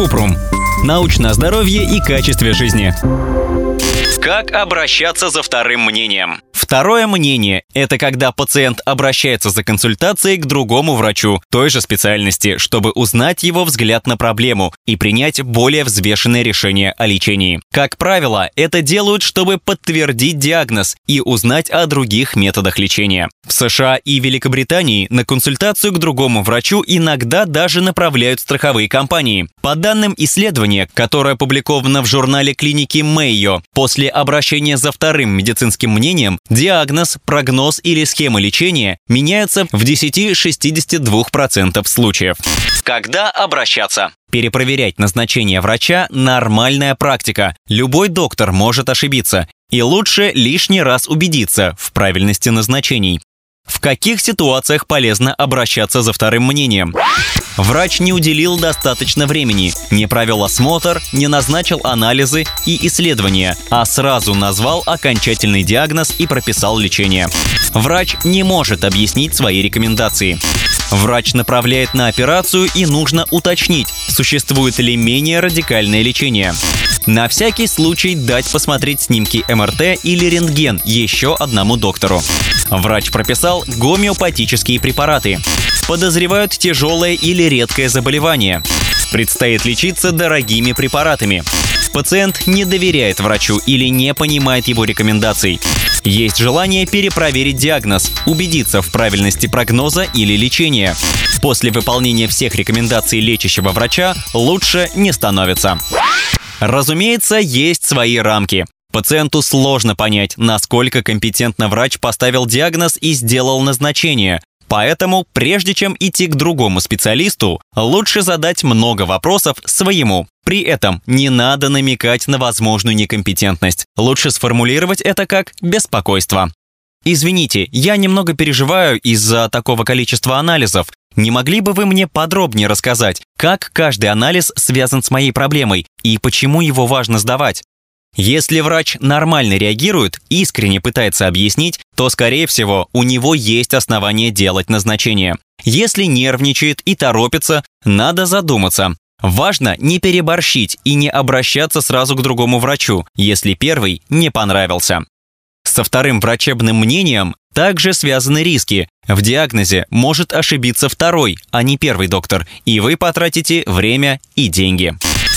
Купрум. Научное здоровье и качестве жизни. Как обращаться за вторым мнением? Второе мнение – это когда пациент обращается за консультацией к другому врачу той же специальности, чтобы узнать его взгляд на проблему и принять более взвешенное решение о лечении. Как правило, это делают, чтобы подтвердить диагноз и узнать о других методах лечения. В США и Великобритании на консультацию к другому врачу иногда даже направляют страховые компании. По данным исследования, которое опубликовано в журнале клиники Мэйо, после обращения за вторым медицинским мнением диагноз, прогноз или схема лечения меняются в 10-62% случаев. Когда обращаться? Перепроверять назначение врача – нормальная практика. Любой доктор может ошибиться. И лучше лишний раз убедиться в правильности назначений. В каких ситуациях полезно обращаться за вторым мнением? Врач не уделил достаточно времени, не провел осмотр, не назначил анализы и исследования, а сразу назвал окончательный диагноз и прописал лечение. Врач не может объяснить свои рекомендации. Врач направляет на операцию и нужно уточнить, существует ли менее радикальное лечение. На всякий случай дать посмотреть снимки МРТ или рентген еще одному доктору. Врач прописал гомеопатические препараты. Подозревают тяжелое или редкое заболевание. Предстоит лечиться дорогими препаратами. Пациент не доверяет врачу или не понимает его рекомендаций. Есть желание перепроверить диагноз, убедиться в правильности прогноза или лечения. После выполнения всех рекомендаций лечащего врача лучше не становится. Разумеется, есть свои рамки. Пациенту сложно понять, насколько компетентно врач поставил диагноз и сделал назначение. Поэтому, прежде чем идти к другому специалисту, лучше задать много вопросов своему. При этом не надо намекать на возможную некомпетентность. Лучше сформулировать это как беспокойство. Извините, я немного переживаю из-за такого количества анализов. Не могли бы вы мне подробнее рассказать, как каждый анализ связан с моей проблемой и почему его важно сдавать? Если врач нормально реагирует, искренне пытается объяснить, то, скорее всего, у него есть основания делать назначение. Если нервничает и торопится, надо задуматься. Важно не переборщить и не обращаться сразу к другому врачу, если первый не понравился. Со вторым врачебным мнением также связаны риски. В диагнозе может ошибиться второй, а не первый доктор, и вы потратите время и деньги.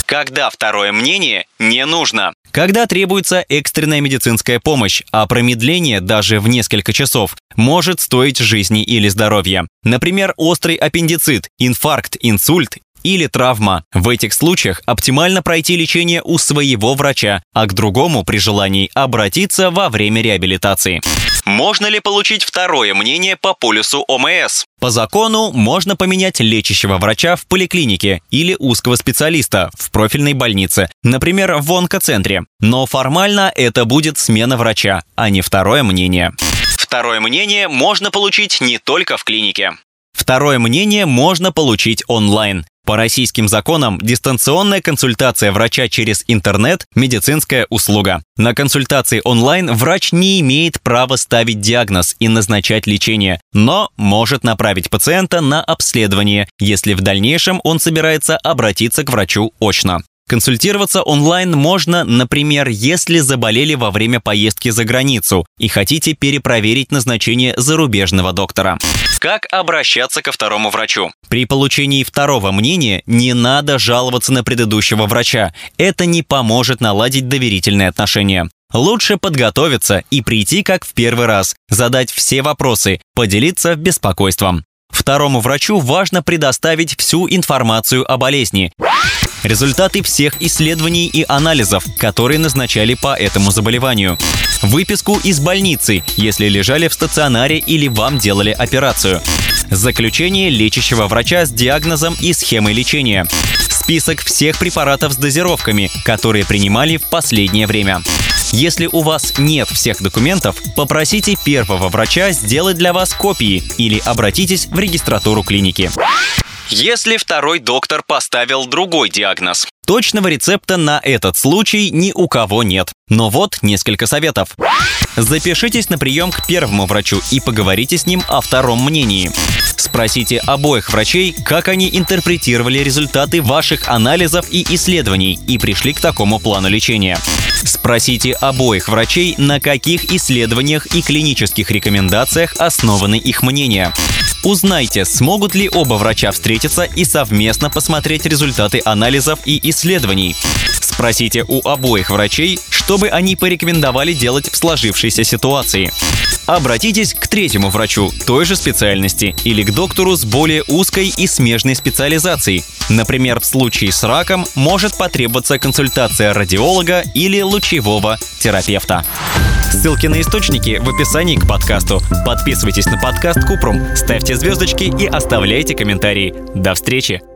Когда второе мнение не нужно. Когда требуется экстренная медицинская помощь, а промедление даже в несколько часов может стоить жизни или здоровья. Например, острый аппендицит, инфаркт, инсульт или травма. В этих случаях оптимально пройти лечение у своего врача, а к другому при желании обратиться во время реабилитации. Можно ли получить второе мнение по полюсу ОМС? По закону можно поменять лечащего врача в поликлинике или узкого специалиста в профильной больнице, например, в онкоцентре. Но формально это будет смена врача, а не второе мнение. Второе мнение можно получить не только в клинике. Второе мнение можно получить онлайн. По российским законам дистанционная консультация врача через интернет – медицинская услуга. На консультации онлайн врач не имеет права ставить диагноз и назначать лечение, но может направить пациента на обследование, если в дальнейшем он собирается обратиться к врачу очно. Консультироваться онлайн можно, например, если заболели во время поездки за границу и хотите перепроверить назначение зарубежного доктора. Как обращаться ко второму врачу? При получении второго мнения не надо жаловаться на предыдущего врача. Это не поможет наладить доверительные отношения. Лучше подготовиться и прийти как в первый раз, задать все вопросы, поделиться беспокойством. Второму врачу важно предоставить всю информацию о болезни результаты всех исследований и анализов, которые назначали по этому заболеванию, выписку из больницы, если лежали в стационаре или вам делали операцию, заключение лечащего врача с диагнозом и схемой лечения, список всех препаратов с дозировками, которые принимали в последнее время. Если у вас нет всех документов, попросите первого врача сделать для вас копии или обратитесь в регистратуру клиники если второй доктор поставил другой диагноз. Точного рецепта на этот случай ни у кого нет. Но вот несколько советов. Запишитесь на прием к первому врачу и поговорите с ним о втором мнении. Спросите обоих врачей, как они интерпретировали результаты ваших анализов и исследований и пришли к такому плану лечения. Спросите обоих врачей, на каких исследованиях и клинических рекомендациях основаны их мнения. Узнайте, смогут ли оба врача встретиться и совместно посмотреть результаты анализов и исследований. Спросите у обоих врачей, что бы они порекомендовали делать в сложившейся ситуации. Обратитесь к третьему врачу той же специальности или к доктору с более узкой и смежной специализацией. Например, в случае с раком может потребоваться консультация радиолога или лучевого терапевта. Ссылки на источники в описании к подкасту. Подписывайтесь на подкаст Купрум, ставьте звездочки и оставляйте комментарии. До встречи!